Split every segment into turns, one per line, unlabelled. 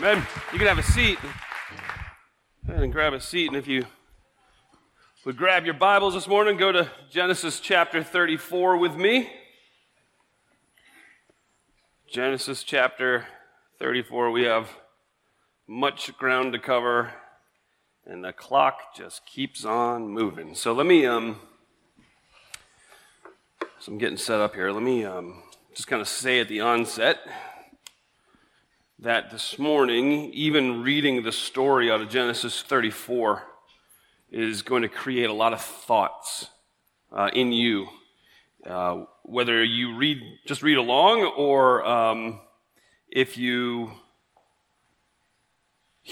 Amen. You can have a seat. And grab a seat. And if you would grab your Bibles this morning, go to Genesis chapter 34 with me. Genesis chapter 34. We have much ground to cover, and the clock just keeps on moving. So let me, um, so I'm getting set up here. Let me um, just kind of say at the onset that this morning, even reading the story out of Genesis 34 is going to create a lot of thoughts uh, in you. Uh, whether you read, just read along, or um, if you,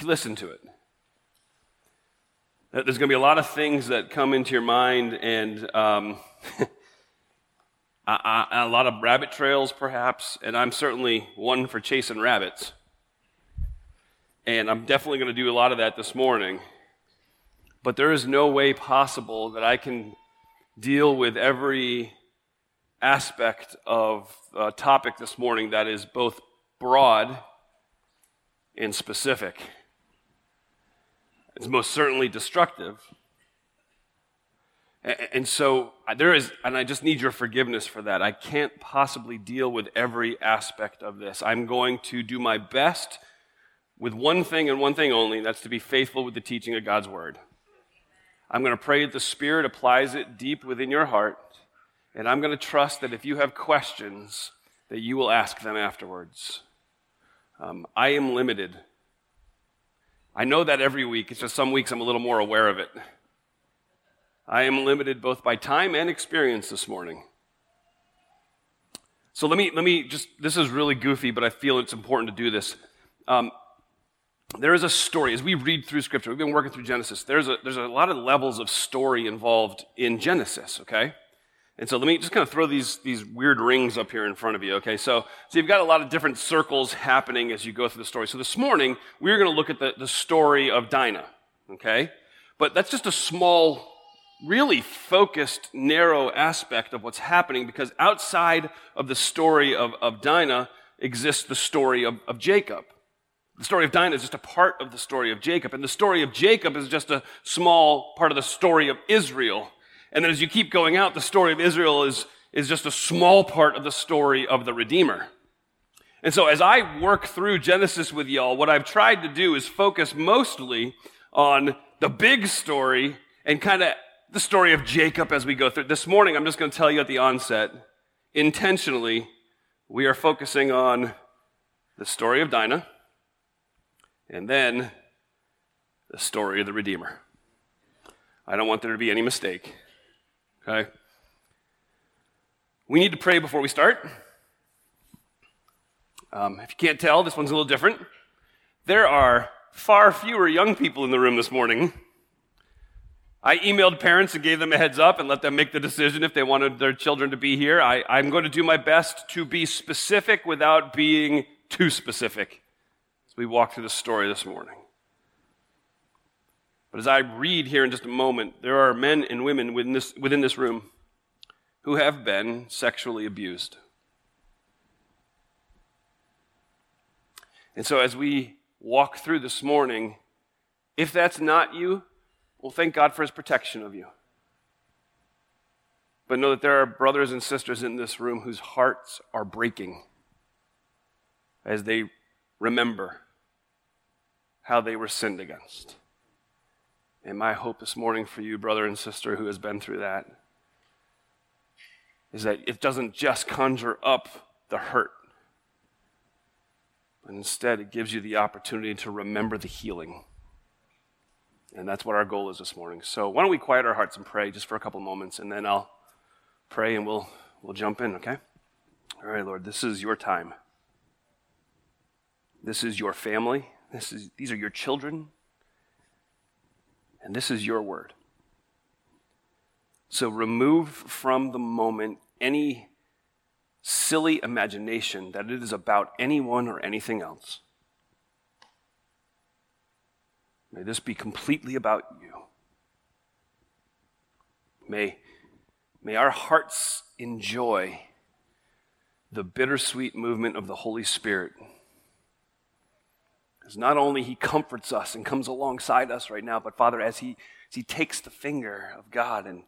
listen to it. There's going to be a lot of things that come into your mind, and um, a, a lot of rabbit trails, perhaps, and I'm certainly one for chasing rabbits. And I'm definitely going to do a lot of that this morning. But there is no way possible that I can deal with every aspect of a topic this morning that is both broad and specific. It's most certainly destructive. And so there is, and I just need your forgiveness for that. I can't possibly deal with every aspect of this. I'm going to do my best with one thing and one thing only that's to be faithful with the teaching of God's word. I'm going to pray that the Spirit applies it deep within your heart, and I'm going to trust that if you have questions, that you will ask them afterwards. Um, I am limited. I know that every week. It's just some weeks I'm a little more aware of it. I am limited both by time and experience this morning. So let me, let me just, this is really goofy, but I feel it's important to do this. Um, there is a story as we read through scripture we've been working through genesis there's a, there's a lot of levels of story involved in genesis okay? And so let me just kind of throw these, these weird rings up here in front of you okay? So, so you've got a lot of different circles happening as you go through the story. So this morning we're going to look at the, the story of dinah okay? But that's just a small really focused narrow aspect of what's happening because outside of the story of, of dinah exists the story of, of jacob the story of Dinah is just a part of the story of Jacob, and the story of Jacob is just a small part of the story of Israel. And then as you keep going out, the story of Israel is, is just a small part of the story of the Redeemer. And so as I work through Genesis with y'all, what I've tried to do is focus mostly on the big story and kind of the story of Jacob as we go through. This morning, I'm just going to tell you at the onset, intentionally, we are focusing on the story of Dinah and then the story of the Redeemer. I don't want there to be any mistake. Okay? We need to pray before we start. Um, if you can't tell, this one's a little different. There are far fewer young people in the room this morning. I emailed parents and gave them a heads up and let them make the decision if they wanted their children to be here. I, I'm going to do my best to be specific without being too specific we walk through the story this morning. But as I read here in just a moment, there are men and women within this, within this room who have been sexually abused. And so as we walk through this morning, if that's not you, well, thank God for his protection of you. But know that there are brothers and sisters in this room whose hearts are breaking as they remember how they were sinned against. And my hope this morning for you, brother and sister who has been through that, is that it doesn't just conjure up the hurt, but instead it gives you the opportunity to remember the healing. And that's what our goal is this morning. So why don't we quiet our hearts and pray just for a couple moments, and then I'll pray and we'll, we'll jump in, okay? All right, Lord, this is your time. This is your family. This is, these are your children, and this is your word. So remove from the moment any silly imagination that it is about anyone or anything else. May this be completely about you. May, may our hearts enjoy the bittersweet movement of the Holy Spirit Not only he comforts us and comes alongside us right now, but Father, as he, as he takes the finger of God and,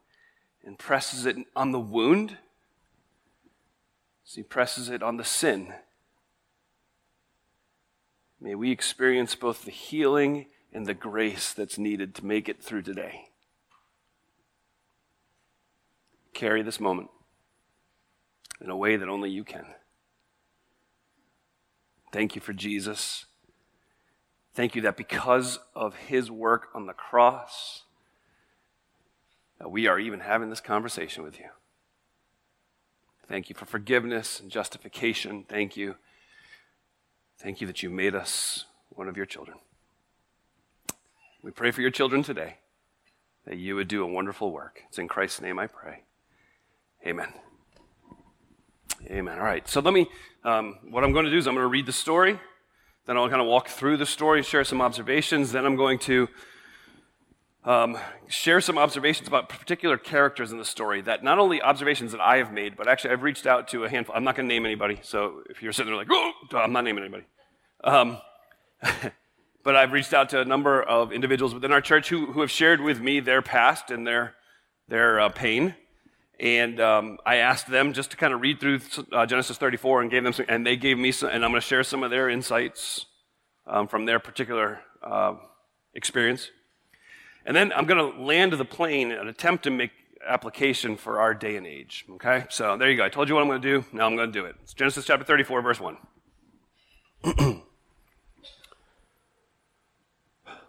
and presses it on the wound, as he presses it on the sin, may we experience both the healing and the grace that's needed to make it through today. Carry this moment in a way that only you can. Thank you for Jesus. Thank you that because of his work on the cross, that we are even having this conversation with you. Thank you for forgiveness and justification. Thank you. Thank you that you made us one of your children. We pray for your children today that you would do a wonderful work. It's in Christ's name I pray. Amen. Amen. All right. So let me, um, what I'm going to do is I'm going to read the story. Then I'll kind of walk through the story, share some observations. Then I'm going to um, share some observations about particular characters in the story that not only observations that I have made, but actually I've reached out to a handful. I'm not going to name anybody. So if you're sitting there like, oh, I'm not naming anybody. Um, but I've reached out to a number of individuals within our church who, who have shared with me their past and their, their uh, pain and um, I asked them just to kind of read through uh, Genesis 34 and gave them some, and they gave me some, and I'm going to share some of their insights um, from their particular uh, experience. And then I'm going to land the plane and attempt to make application for our day and age. Okay? So there you go. I told you what I'm going to do. Now I'm going to do it. It's Genesis chapter 34, verse 1.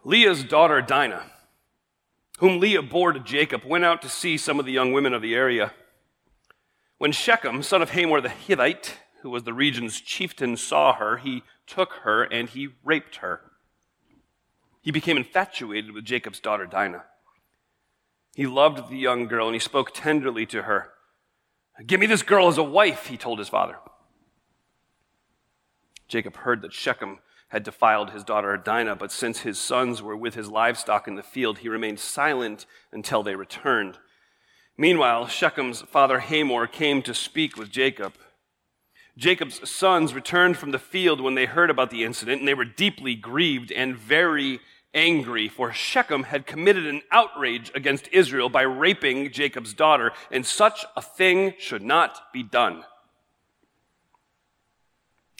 Leah's daughter Dinah whom Leah bore to Jacob, went out to see some of the young women of the area. When Shechem, son of Hamor the Hivite, who was the region's chieftain, saw her, he took her and he raped her. He became infatuated with Jacob's daughter Dinah. He loved the young girl and he spoke tenderly to her. Give me this girl as a wife, he told his father. Jacob heard that Shechem had defiled his daughter Dinah, but since his sons were with his livestock in the field, he remained silent until they returned. Meanwhile, Shechem's father Hamor came to speak with Jacob. Jacob's sons returned from the field when they heard about the incident, and they were deeply grieved and very angry, for Shechem had committed an outrage against Israel by raping Jacob's daughter, and such a thing should not be done.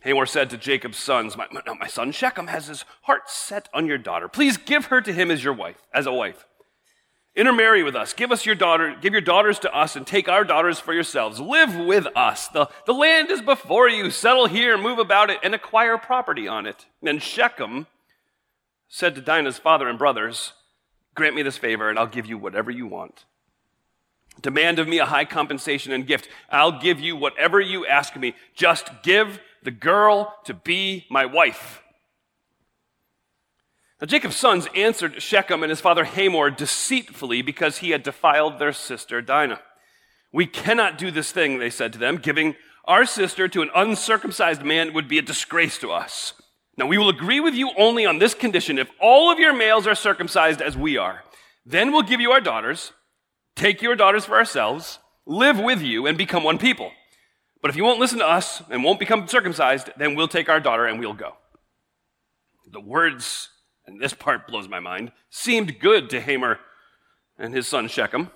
Hamor said to Jacob's sons, my, my, son Shechem has his heart set on your daughter. Please give her to him as your wife, as a wife. Intermarry with us. Give us your daughter, give your daughters to us, and take our daughters for yourselves. Live with us. The, the land is before you. Settle here, move about it, and acquire property on it. And Shechem said to Dinah's father and brothers, Grant me this favor, and I'll give you whatever you want. Demand of me a high compensation and gift. I'll give you whatever you ask me. Just give the girl to be my wife. Now, Jacob's sons answered Shechem and his father Hamor deceitfully because he had defiled their sister Dinah. We cannot do this thing, they said to them. Giving our sister to an uncircumcised man would be a disgrace to us. Now, we will agree with you only on this condition if all of your males are circumcised as we are. Then we'll give you our daughters, take your daughters for ourselves, live with you, and become one people. But if you won't listen to us and won't become circumcised, then we'll take our daughter and we'll go. The words, and this part blows my mind, seemed good to Hamor and his son Shechem.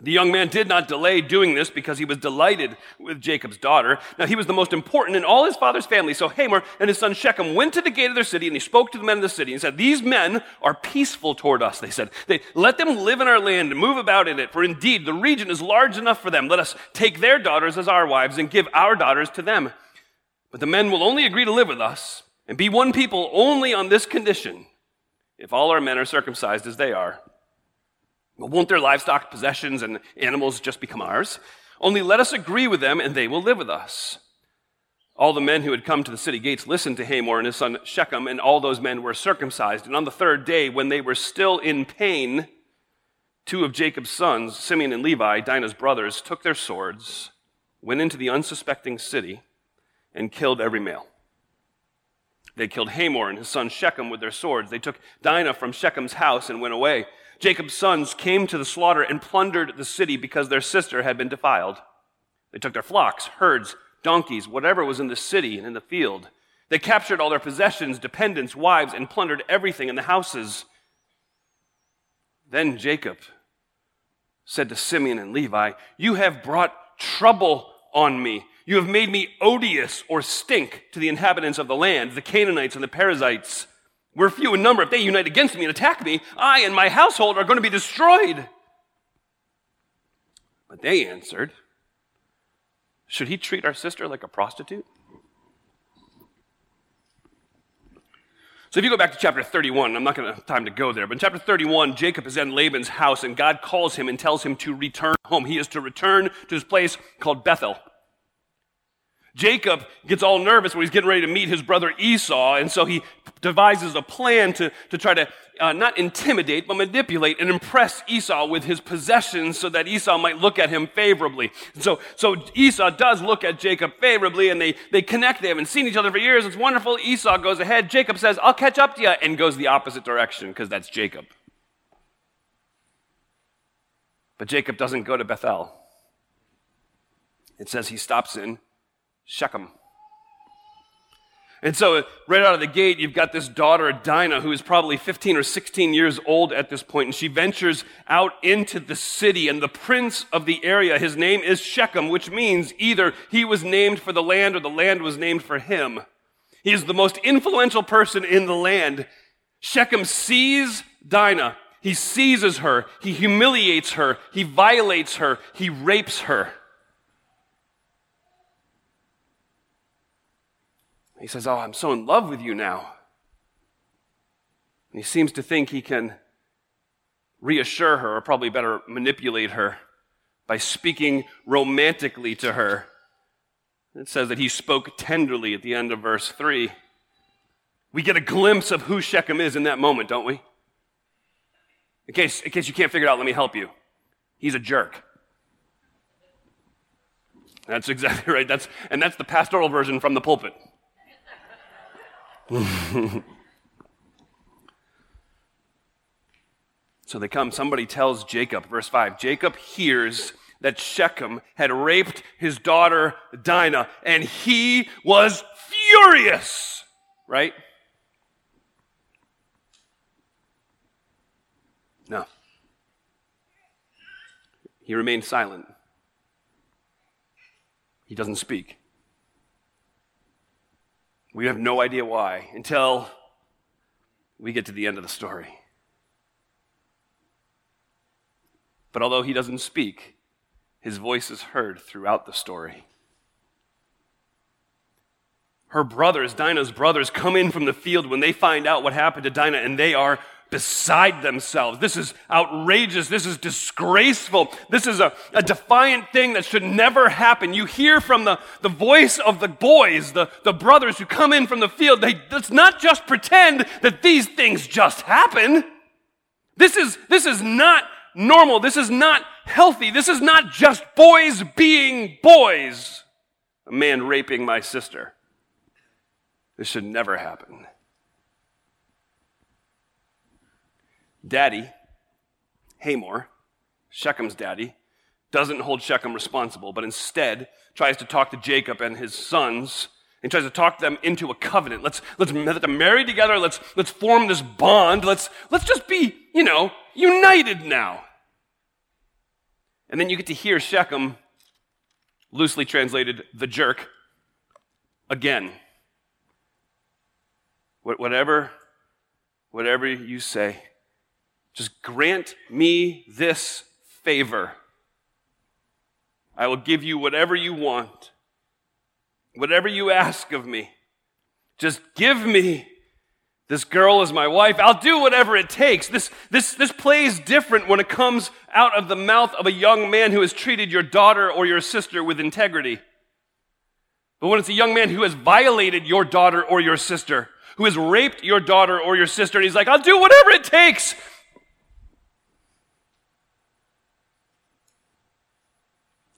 The young man did not delay doing this because he was delighted with Jacob's daughter. Now, he was the most important in all his father's family. So Hamor and his son Shechem went to the gate of their city and he spoke to the men of the city and said, These men are peaceful toward us, they said. They, Let them live in our land and move about in it, for indeed the region is large enough for them. Let us take their daughters as our wives and give our daughters to them. But the men will only agree to live with us and be one people only on this condition if all our men are circumcised as they are. Won't their livestock, possessions, and animals just become ours? Only let us agree with them, and they will live with us. All the men who had come to the city gates listened to Hamor and his son Shechem, and all those men were circumcised. And on the third day, when they were still in pain, two of Jacob's sons, Simeon and Levi, Dinah's brothers, took their swords, went into the unsuspecting city, and killed every male. They killed Hamor and his son Shechem with their swords. They took Dinah from Shechem's house and went away. Jacob's sons came to the slaughter and plundered the city because their sister had been defiled. They took their flocks, herds, donkeys, whatever was in the city and in the field. They captured all their possessions, dependents, wives, and plundered everything in the houses. Then Jacob said to Simeon and Levi, You have brought trouble on me. You have made me odious or stink to the inhabitants of the land, the Canaanites and the Perizzites. We're few in number. If they unite against me and attack me, I and my household are going to be destroyed. But they answered, Should he treat our sister like a prostitute? So if you go back to chapter 31, I'm not going to have time to go there, but in chapter 31, Jacob is in Laban's house and God calls him and tells him to return home. He is to return to his place called Bethel. Jacob gets all nervous when he's getting ready to meet his brother Esau, and so he devises a plan to, to try to uh, not intimidate, but manipulate and impress Esau with his possessions so that Esau might look at him favorably. And so, so Esau does look at Jacob favorably, and they, they connect. They haven't seen each other for years. It's wonderful. Esau goes ahead. Jacob says, I'll catch up to you, and goes the opposite direction because that's Jacob. But Jacob doesn't go to Bethel. It says he stops in Shechem. And so, uh, right out of the gate, you've got this daughter, Dinah, who is probably 15 or 16 years old at this point, and she ventures out into the city. And the prince of the area, his name is Shechem, which means either he was named for the land or the land was named for him. He is the most influential person in the land. Shechem sees Dinah. He seizes her. He humiliates her. He violates her. He rapes her. He says, Oh, I'm so in love with you now. And he seems to think he can reassure her, or probably better manipulate her, by speaking romantically to her. It says that he spoke tenderly at the end of verse 3. We get a glimpse of who Shechem is in that moment, don't we? In case, in case you can't figure it out, let me help you. He's a jerk. That's exactly right. That's, and that's the pastoral version from the pulpit. so they come, somebody tells Jacob, verse 5 Jacob hears that Shechem had raped his daughter Dinah, and he was furious, right? No. He remained silent. He doesn't speak. We have no idea why until we get to the end of the story. But although he doesn't speak, his voice is heard throughout the story. Her brothers, Dinah's brothers, come in from the field when they find out what happened to Dinah, and they are beside themselves. This is outrageous. This is disgraceful. This is a, a defiant thing that should never happen. You hear from the, the voice of the boys, the, the brothers who come in from the field. They, let's not just pretend that these things just happen. This is, this is not normal. This is not healthy. This is not just boys being boys. A man raping my sister. This should never happen. Daddy, Hamor, Shechem's daddy, doesn't hold Shechem responsible, but instead tries to talk to Jacob and his sons and tries to talk them into a covenant. Let's, let's let them marry together. Let's, let's form this bond. Let's, let's just be, you know, united now. And then you get to hear Shechem, loosely translated, the jerk, again. Whatever, whatever you say, just grant me this favor. I will give you whatever you want, whatever you ask of me. Just give me this girl as my wife. I'll do whatever it takes. This, this, this plays different when it comes out of the mouth of a young man who has treated your daughter or your sister with integrity. But when it's a young man who has violated your daughter or your sister, who has raped your daughter or your sister, and he's like, I'll do whatever it takes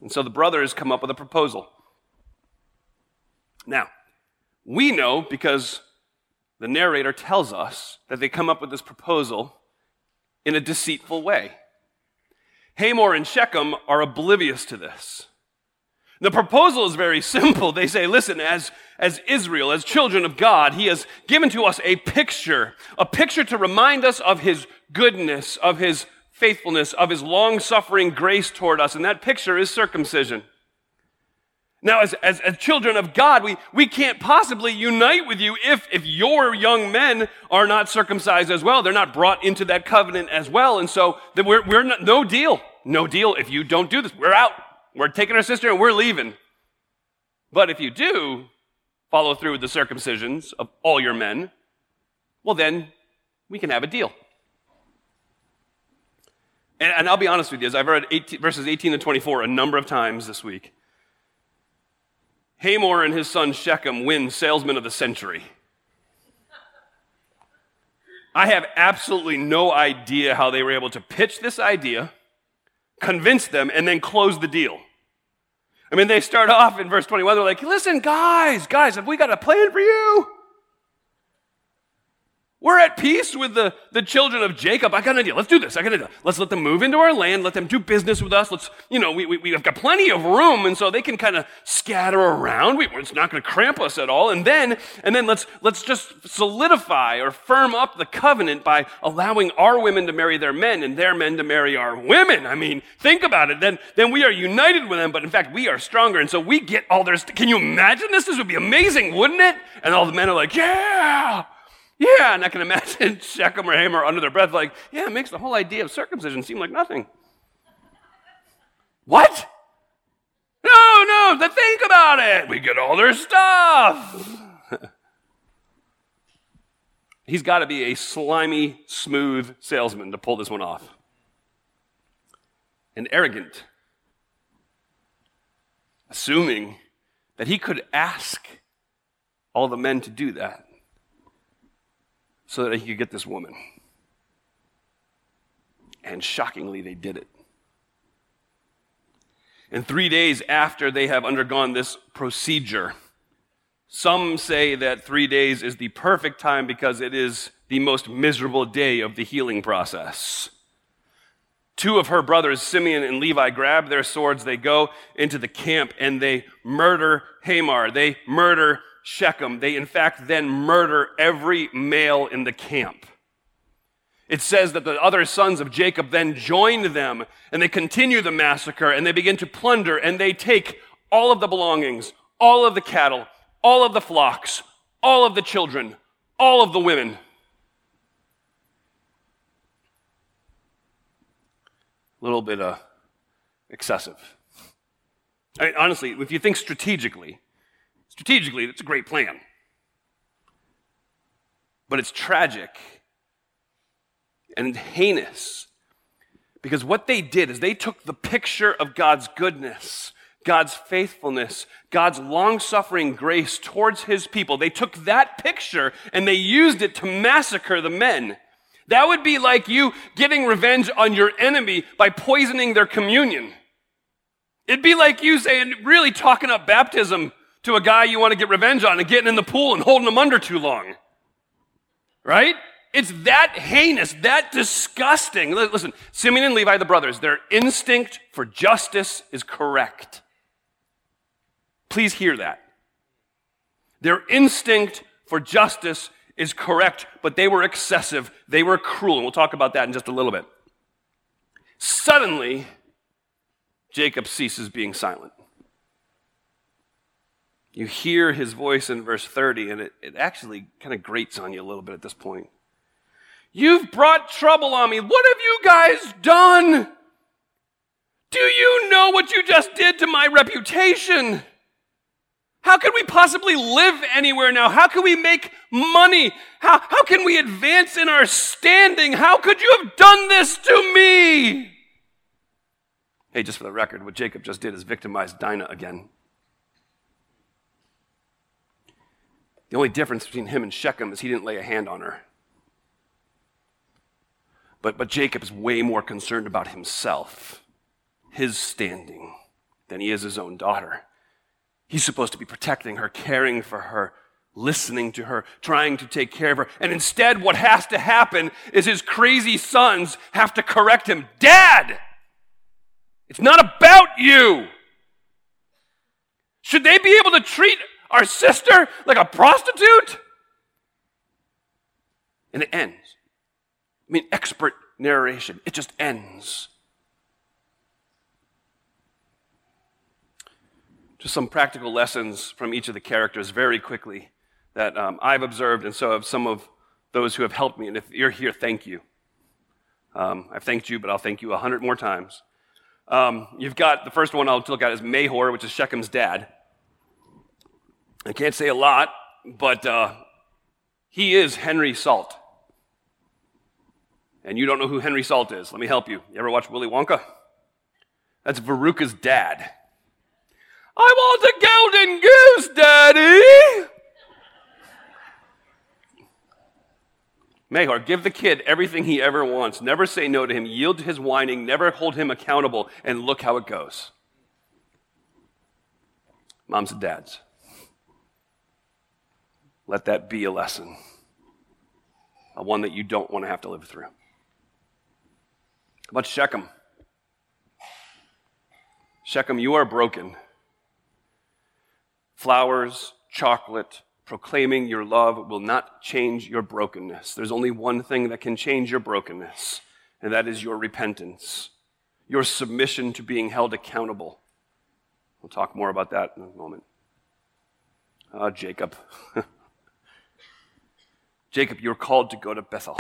And so the brothers come up with a proposal. Now, we know because the narrator tells us that they come up with this proposal in a deceitful way. Hamor and Shechem are oblivious to this. The proposal is very simple. They say, listen, as, as Israel, as children of God, He has given to us a picture, a picture to remind us of His goodness, of His faithfulness, of His long suffering grace toward us. And that picture is circumcision. Now, as, as, as, children of God, we, we can't possibly unite with you if, if your young men are not circumcised as well. They're not brought into that covenant as well. And so we're, we're not, no deal. No deal. If you don't do this, we're out. We're taking our sister and we're leaving. But if you do follow through with the circumcisions of all your men, well, then we can have a deal. And, and I'll be honest with you, as I've read 18, verses 18 to 24 a number of times this week, Hamor and his son Shechem win salesman of the century. I have absolutely no idea how they were able to pitch this idea convince them, and then close the deal. I mean, they start off in verse 21, they're like, listen, guys, guys, have we got a plan for you? We're at peace with the, the children of Jacob. I got an idea. Let's do this. I got an idea. Let's let them move into our land. Let them do business with us. Let's, you know, we, we, we've got plenty of room. And so they can kind of scatter around. We, it's not going to cramp us at all. And then, and then let's, let's just solidify or firm up the covenant by allowing our women to marry their men and their men to marry our women. I mean, think about it. Then, then we are united with them. But in fact, we are stronger. And so we get all their, can you imagine this? This would be amazing, wouldn't it? And all the men are like, yeah. Yeah, and I can imagine Shechem or Hamor under their breath, like, yeah, it makes the whole idea of circumcision seem like nothing. what? No, no, but think about it. We get all their stuff. He's got to be a slimy, smooth salesman to pull this one off. And arrogant, assuming that he could ask all the men to do that so that he could get this woman. And shockingly, they did it. And three days after they have undergone this procedure, some say that three days is the perfect time because it is the most miserable day of the healing process. Two of her brothers, Simeon and Levi, grab their swords. They go into the camp and they murder Hamor. They murder Shechem, they in fact then murder every male in the camp. It says that the other sons of Jacob then joined them and they continue the massacre and they begin to plunder and they take all of the belongings, all of the cattle, all of the flocks, all of the children, all of the women. A little bit uh, excessive. I mean, honestly, if you think strategically, Strategically, it's a great plan. But it's tragic and heinous because what they did is they took the picture of God's goodness, God's faithfulness, God's long suffering grace towards his people. They took that picture and they used it to massacre the men. That would be like you getting revenge on your enemy by poisoning their communion. It'd be like you saying, really talking up baptism to a guy you want to get revenge on and getting in the pool and holding him under too long. Right? It's that heinous, that disgusting. Listen, Simeon and Levi, the brothers, their instinct for justice is correct. Please hear that. Their instinct for justice is correct, but they were excessive. They were cruel. And we'll talk about that in just a little bit. Suddenly, Jacob ceases being silent. You hear his voice in verse 30, and it, it actually kind of grates on you a little bit at this point. You've brought trouble on me. What have you guys done? Do you know what you just did to my reputation? How can we possibly live anywhere now? How can we make money? How, how can we advance in our standing? How could you have done this to me? Hey, just for the record, what Jacob just did is victimize Dinah again. The only difference between him and Shechem is he didn't lay a hand on her. But, but Jacob is way more concerned about himself, his standing, than he is his own daughter. He's supposed to be protecting her, caring for her, listening to her, trying to take care of her. And instead, what has to happen is his crazy sons have to correct him Dad! It's not about you! Should they be able to treat our sister like a prostitute? And it ends. I mean, expert narration. It just ends. Just some practical lessons from each of the characters very quickly that um, I've observed, and so have some of those who have helped me. And if you're here, thank you. Um, I've thanked you, but I'll thank you a hundred more times. Um, you've got the first one I'll look at is Mahor, which is Shechem's dad. I can't say a lot, but uh, he is Henry Salt. And you don't know who Henry Salt is. Let me help you. You ever watch Willy Wonka? That's Veruca's dad. I want a golden goose, Daddy! Mahor, give the kid everything he ever wants. Never say no to him. Yield to his whining. Never hold him accountable. And look how it goes. Moms and dads. Let that be a lesson. A one that you don't want to have to live through. How about Shechem? Shechem, you are broken. Flowers, chocolate, proclaiming your love will not change your brokenness. There's only one thing that can change your brokenness, and that is your repentance, your submission to being held accountable. We'll talk more about that in a moment. Oh, Jacob. Jacob, you were called to go to Bethel.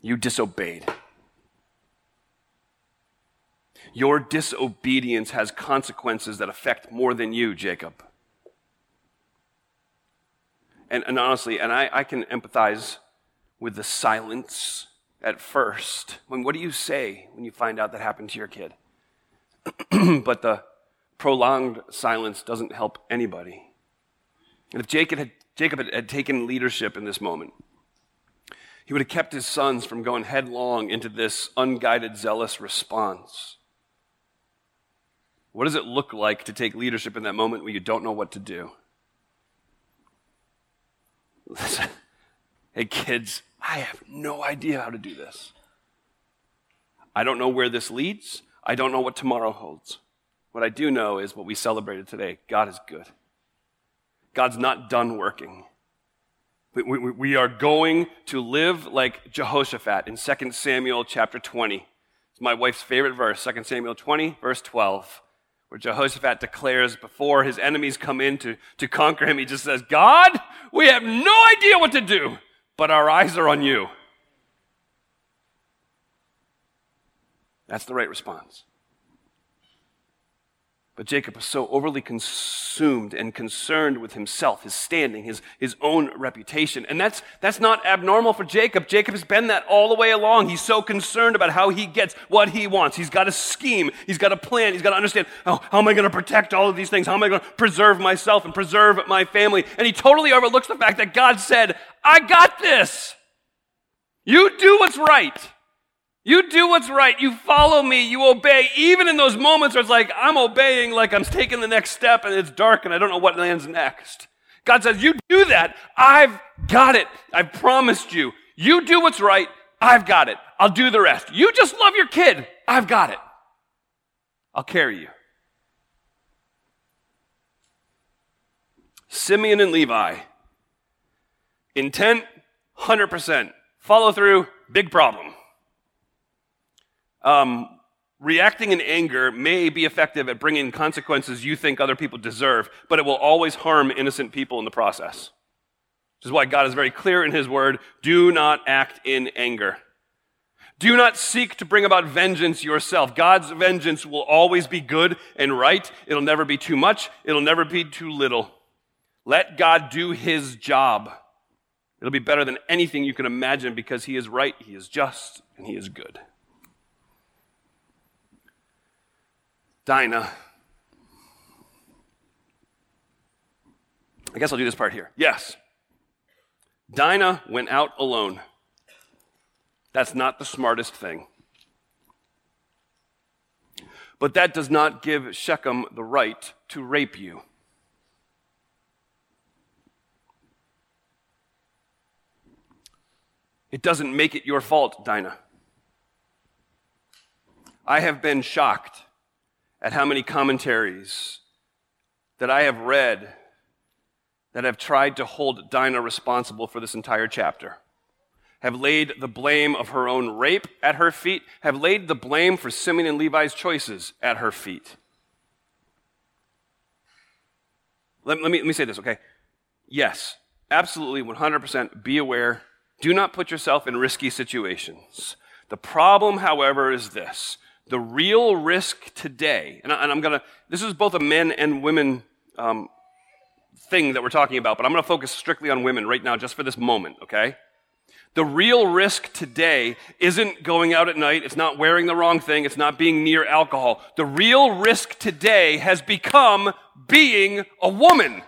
You disobeyed. Your disobedience has consequences that affect more than you, Jacob. And, and honestly, and I, I can empathize with the silence at first. When what do you say when you find out that happened to your kid? but the prolonged silence doesn't help anybody. And if Jacob had, Jacob had, had taken leadership in this moment, he would have kept his sons from going headlong into this unguided, zealous response. What does it look like to take leadership in that moment when you don't know what to do? Hey kids, I have no idea how to do this. I don't know where this leads. I don't know what tomorrow holds. What I do know is what we celebrated today God is good. God's not done working. We, we, we are going to live like Jehoshaphat in 2 Samuel chapter 20. It's my wife's favorite verse, 2 Samuel 20, verse 12 where Jehoshaphat declares before his enemies come in to, to conquer him, he just says, God, we have no idea what to do, but our eyes are on you. That's the right response. But Jacob was so overly consumed and concerned with himself, his standing, his, his own reputation. And that's, that's not abnormal for Jacob. Jacob has been that all the way along. He's so concerned about how he gets what he wants. He's got a scheme, he's got a plan, he's got to understand oh, how am I going to protect all of these things? How am I going to preserve myself and preserve my family? And he totally overlooks the fact that God said, I got this. You do what's right. You do what's right. You follow me. You obey. Even in those moments where it's like, I'm obeying, like I'm taking the next step and it's dark and I don't know what lands next. God says, You do that. I've got it. I've promised you. You do what's right. I've got it. I'll do the rest. You just love your kid. I've got it. I'll carry you. Simeon and Levi. Intent, 100%. Follow through, big problem. Um, reacting in anger may be effective at bringing consequences you think other people deserve, but it will always harm innocent people in the process. Which is why God is very clear in His word do not act in anger. Do not seek to bring about vengeance yourself. God's vengeance will always be good and right. It'll never be too much, it'll never be too little. Let God do His job. It'll be better than anything you can imagine because He is right, He is just, and He is good. Dinah. I guess I'll do this part here. Yes. Dinah went out alone. That's not the smartest thing. But that does not give Shechem the right to rape you. It doesn't make it your fault, Dinah. I have been shocked at how many commentaries that I have read that have tried to hold Dinah responsible for this entire chapter have laid the blame of her own rape at her feet, have laid the blame for Simeon and Levi's choices at her feet. Let, let, me, let me say this, okay? Yes, absolutely 100% be aware. Do not put yourself in risky situations. The problem, however, is this the real risk today, and, I, am going to, this is both a men and women um, thing that we're talking about, but I'm going to focus strictly on women right now just for this moment, okay? The real risk today isn't going out at night, it's not wearing the wrong thing, it's not being near alcohol. The real risk today has become being a woman.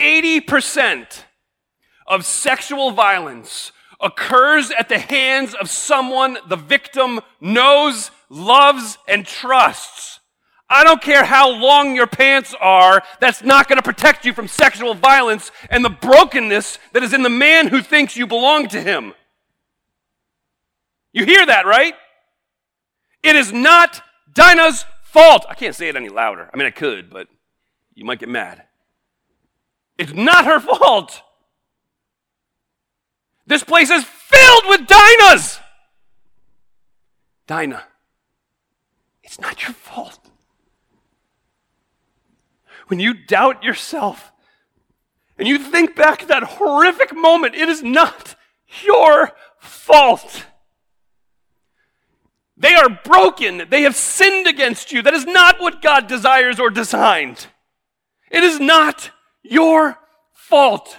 80% of sexual violence occurs at the hands of someone the victim knows, loves, and trusts. I don't care how long your pants are, that's not going to protect you from sexual violence and the brokenness that is in the man who thinks you belong to him. You hear that, right? It is not Dinah's fault. I can't say it any louder. I mean, I could, but you might get mad. It's not her fault. This place is filled with Dinahs. Dinah, it's not your fault when you doubt yourself and you think back to that horrific moment, it is not your fault. They are broken. They have sinned against you. That is not what God desires or designed. It is not your fault.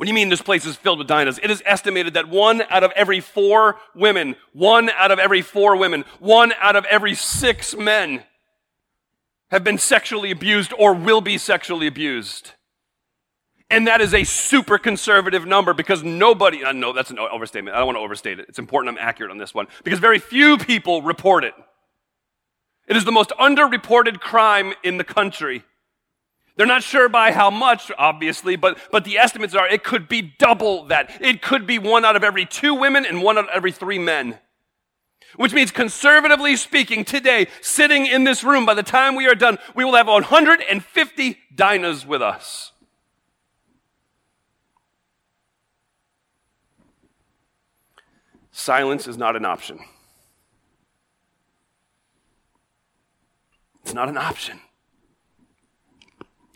What do you mean this place is filled with Dinahs? It is estimated that one out of every four women, one out of every four women, one out of every six men have been sexually abused or will be sexually abused. And that is a super conservative number because nobody, uh, no, that's an overstatement. I don't want to overstate it. It's important I'm accurate on this one because very few people report it. It is the most underreported crime in the country. They're not sure by how much, obviously, but, but the estimates are it could be double that. It could be one out of every two women and one out of every three men. Which means, conservatively speaking, today, sitting in this room, by the time we are done, we will have 150 Dinahs with us. Silence is not an option. It's not an option.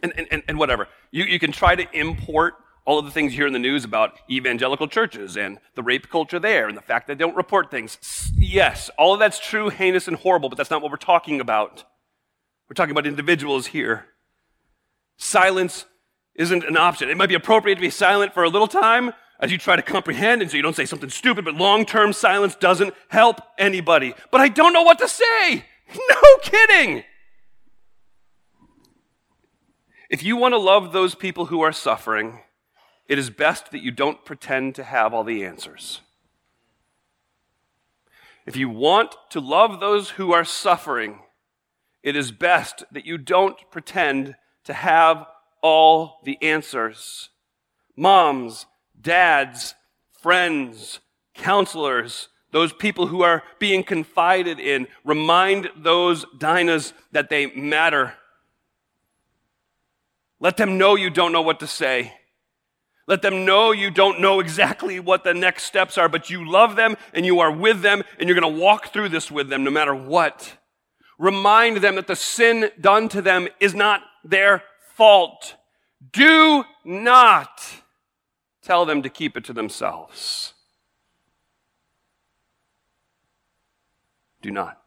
And, and, and, whatever. You, you can try to import all of the things you hear in the news about evangelical churches and the rape culture there and the fact that they don't report things. Yes, all of that's true, heinous, and horrible, but that's not what we're talking about. We're talking about individuals here. Silence isn't an option. It might be appropriate to be silent for a little time as you try to comprehend and so you don't say something stupid, but long term silence doesn't help anybody. But I don't know what to say. No kidding. If you want to love those people who are suffering, it is best that you don't pretend to have all the answers. If you want to love those who are suffering, it is best that you don't pretend to have all the answers. Moms, dads, friends, counselors, those people who are being confided in, remind those Dinahs that they matter. Let them know you don't know what to say. Let them know you don't know exactly what the next steps are, but you love them and you are with them and you're going to walk through this with them no matter what. Remind them that the sin done to them is not their fault. Do not tell them to keep it to themselves. Do not.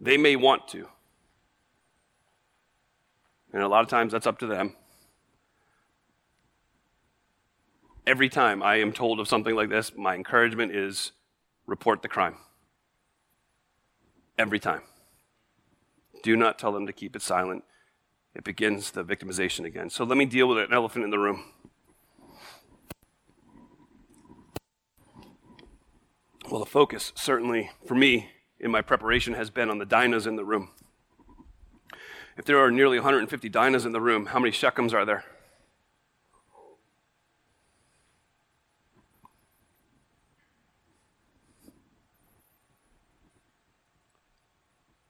They may want to. And a lot of times that's up to them. Every time I am told of something like this, my encouragement is report the crime. Every time. Do not tell them to keep it silent. It begins the victimization again. So let me deal with an elephant in the room. Well, the focus, certainly for me in my preparation, has been on the Dinahs in the room. If there are nearly 150 Dinahs in the room, how many Shechems are there?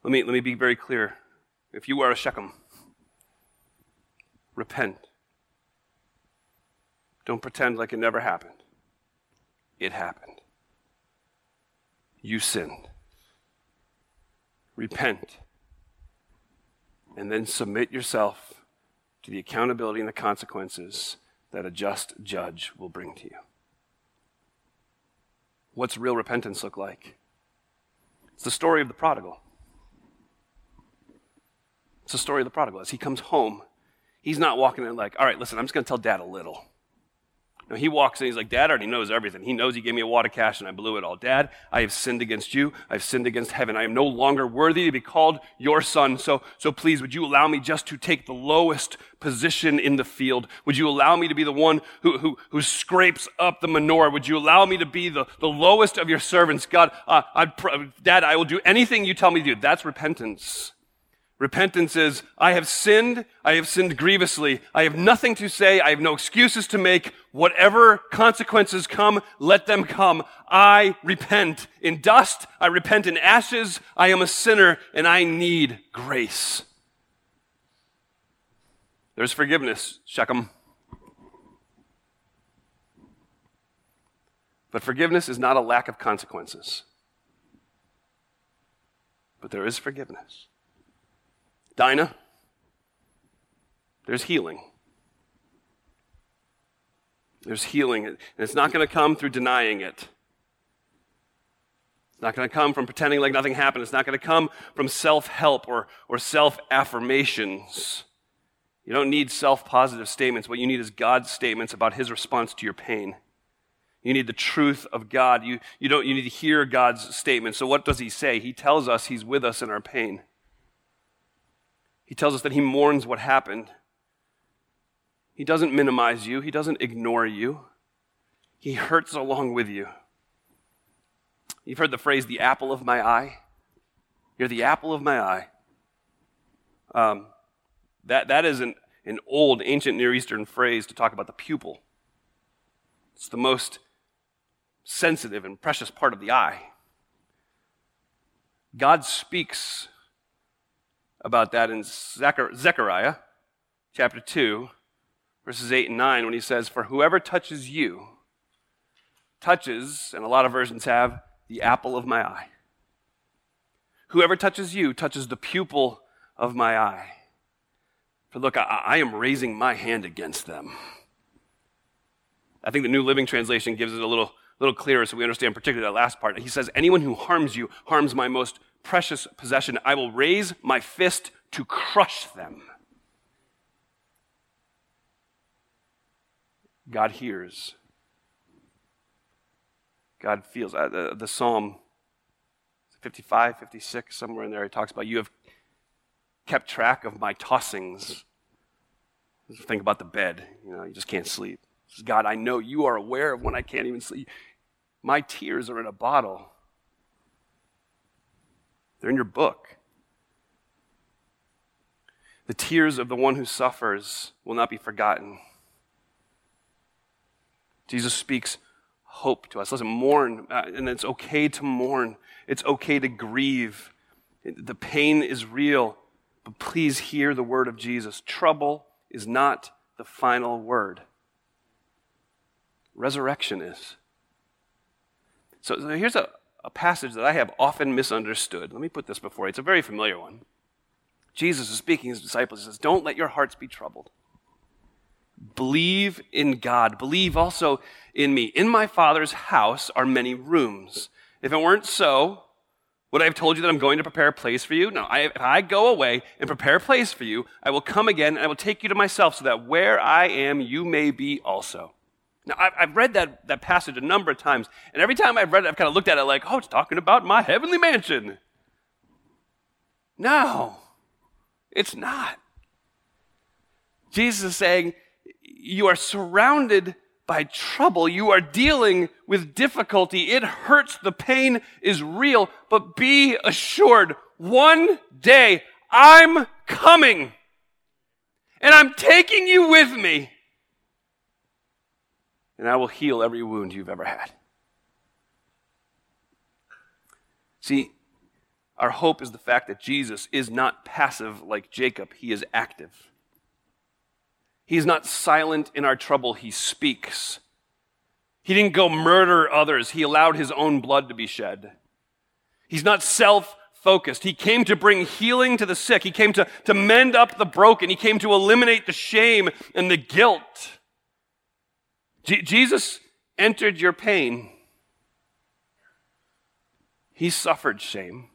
Let me, let me be very clear. If you are a Shechem, repent. Don't pretend like it never happened. It happened. You sinned. Repent. And then submit yourself to the accountability and the consequences that a just judge will bring to you. What's real repentance look like? It's the story of the prodigal. It's the story of the prodigal. As he comes home, he's not walking in like, all right, listen, I'm just going to tell dad a little. No, he walks in, he's like, Dad already knows everything. He knows he gave me a wad of cash and I blew it all. Dad, I have sinned against you. I've sinned against heaven. I am no longer worthy to be called your son. So, so please, would you allow me just to take the lowest position in the field? Would you allow me to be the one who, who, who scrapes up the manure? Would you allow me to be the, the lowest of your servants? God, uh, I'd, pr- Dad, I will do anything you tell me to do. That's repentance. Repentance is, I have sinned, I have sinned grievously, I have nothing to say, I have no excuses to make. Whatever consequences come, let them come. I repent in dust, I repent in ashes, I am a sinner, and I need grace. There's forgiveness, Shechem. But forgiveness is not a lack of consequences. But there is forgiveness. Dinah, there's healing. There's healing. And it's not going to come through denying it. It's not going to come from pretending like nothing happened. It's not going to come from self help or, or self affirmations. You don't need self positive statements. What you need is God's statements about his response to your pain. You need the truth of God. You, you, don't, you need to hear God's statement. So, what does he say? He tells us he's with us in our pain. He tells us that he mourns what happened. He doesn't minimize you, he doesn't ignore you. He hurts along with you. You've heard the phrase, the apple of my eye. You're the apple of my eye. Um, that, that is an, an old, ancient Near Eastern phrase to talk about the pupil. It's the most sensitive and precious part of the eye. God speaks about that in Zechariah chapter 2, verses 8 and 9, when he says, For whoever touches you touches, and a lot of versions have, the apple of my eye. Whoever touches you touches the pupil of my eye. For look, I, I am raising my hand against them. I think the New Living Translation gives it a little, little clearer so we understand particularly that last part. He says, Anyone who harms you harms my most precious possession. I will raise my fist to crush them. God hears. God feels. Uh, the, the Psalm 55, 56, somewhere in there, he talks about, You have kept track of my tossings. Think about the bed. You know, you just can't sleep. God, I know you are aware of when I can't even sleep. My tears are in a bottle. They're in your book. The tears of the one who suffers will not be forgotten. Jesus speaks hope to us. Listen, mourn, uh, and it's okay to mourn. It's okay to grieve. The pain is real, but please hear the word of Jesus. Trouble is not the final word, resurrection is. So, so here's a, a passage that I have often misunderstood. Let me put this before you. It's a very familiar one. Jesus is speaking to his disciples. He says, Don't let your hearts be troubled. Believe in God. Believe also in me. In my Father's house are many rooms. If it weren't so, would I have told you that I'm going to prepare a place for you? No. I, if I go away and prepare a place for you, I will come again and I will take you to myself so that where I am, you may be also. Now, I've read that, that passage a number of times, and every time I've read it, I've kind of looked at it like, oh, it's talking about my heavenly mansion. No, it's not. Jesus is saying, you are surrounded by trouble. You are dealing with difficulty. It hurts. The pain is real. But be assured, one day I'm coming. And I'm taking you with me and I will heal every wound you've ever had. See, Our hope is the fact that Jesus is not passive like Jacob, he is active. He is not silent in our trouble, he speaks. He didn't go murder others, he allowed his own blood to be shed. He's not self focused. He came to bring healing to the sick. He came to, to mend up the broken. He came to eliminate the shame and the guilt. Je- Jesus entered your pain. He suffered shame.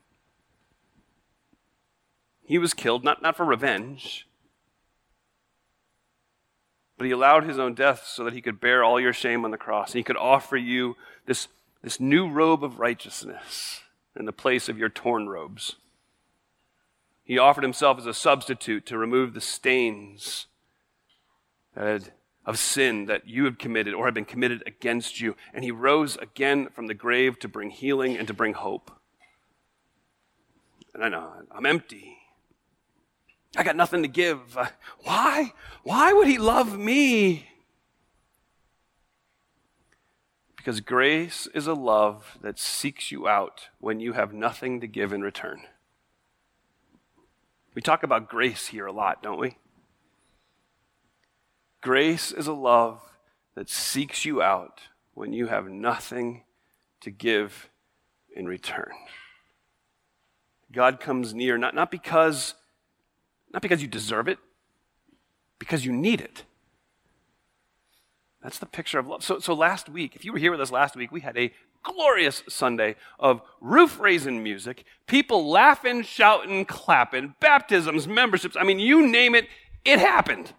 He was killed, not, not for revenge, but he allowed his own death so that he could bear all your shame on the cross. And he could offer you this, this new robe of righteousness in the place of your torn robes. He offered himself as a substitute to remove the stains of sin that you have committed or have been committed against you. And he rose again from the grave to bring healing and to bring hope. And I know, I'm empty. I got nothing to give. Uh, why? Why would he love me? Because grace is a love that seeks you out when you have nothing to give in return. We talk about grace here a lot, don't we? Grace is a love that seeks you out when you have nothing to give in return. God comes near not, not because not because you deserve it, because you need it. That's the picture of love. So, so last week, if you were here with us last week, we had a glorious Sunday of roof raising music, people laughing, shouting, clapping, baptisms, memberships. I mean, you name it, it happened.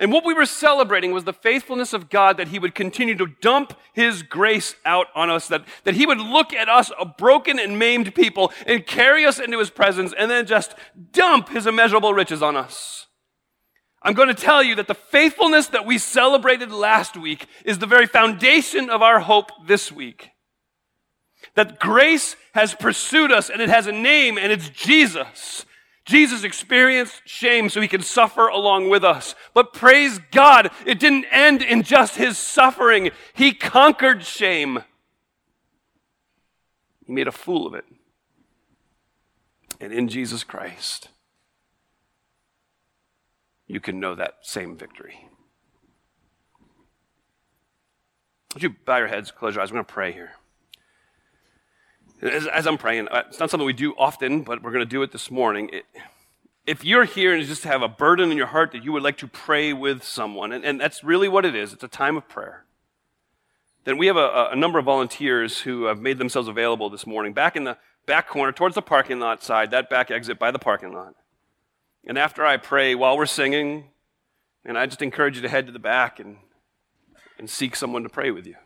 And what we were celebrating was the faithfulness of God that He would continue to dump His grace out on us, that, that He would look at us, a broken and maimed people, and carry us into His presence, and then just dump His immeasurable riches on us. I'm going to tell you that the faithfulness that we celebrated last week is the very foundation of our hope this week. That grace has pursued us and it has a name and it's Jesus. Jesus experienced shame so he can suffer along with us. But praise God, it didn't end in just his suffering. He conquered shame. He made a fool of it. And in Jesus Christ, you can know that same victory. Would you bow your heads, close your eyes? We're going to pray here. As, as, I'm praying, uh, it's not something we do often, but we're going to do it this morning. It, if you're here and you just have a burden in your heart that you would like to pray with someone, and, and that's really what it is, it's a time of prayer, then we have a, a number of volunteers who have made themselves available this morning back in the back corner towards the parking lot side, that back exit by the parking lot. And after I pray while we're singing, and I just encourage you to head to the back and, and seek someone to pray with you.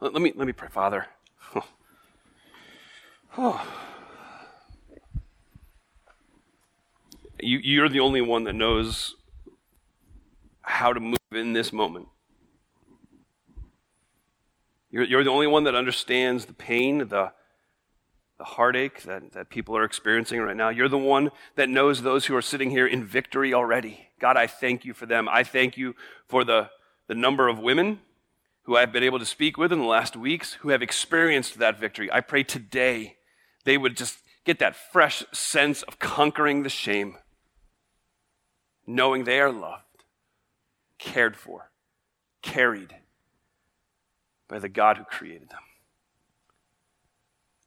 Let, me, let me pray, Father. Oh. You, you're the only one that knows how to move in this moment. You're, you're the only one that understands the pain, the, the heartache that, that people are experiencing right now. You're the one that knows those who are sitting here in victory already. God, I thank you for them. I thank you for the, the number of women who I've been able to speak with in the last weeks who have experienced that victory. I pray today they would just get that fresh sense of conquering the shame, knowing they are loved, cared for, carried by the God who created them.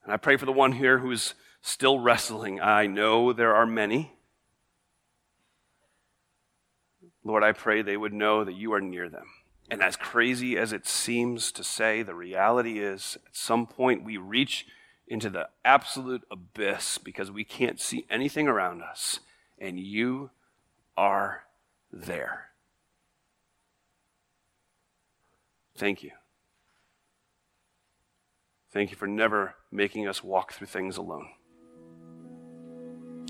And I pray for the one here who is still wrestling. I know there are many. Lord, I pray they would know that you are near them. And as crazy as it seems to say, the reality is at some point we reach into the absolute abyss because we can't see anything around us, and you are there. Thank you. Thank you for never making us walk through things alone.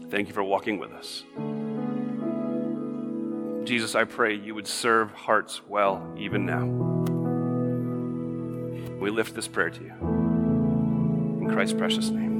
Thank you for walking with us. Jesus, I pray you would serve hearts well even now. We lift this prayer to you. In Christ's precious name.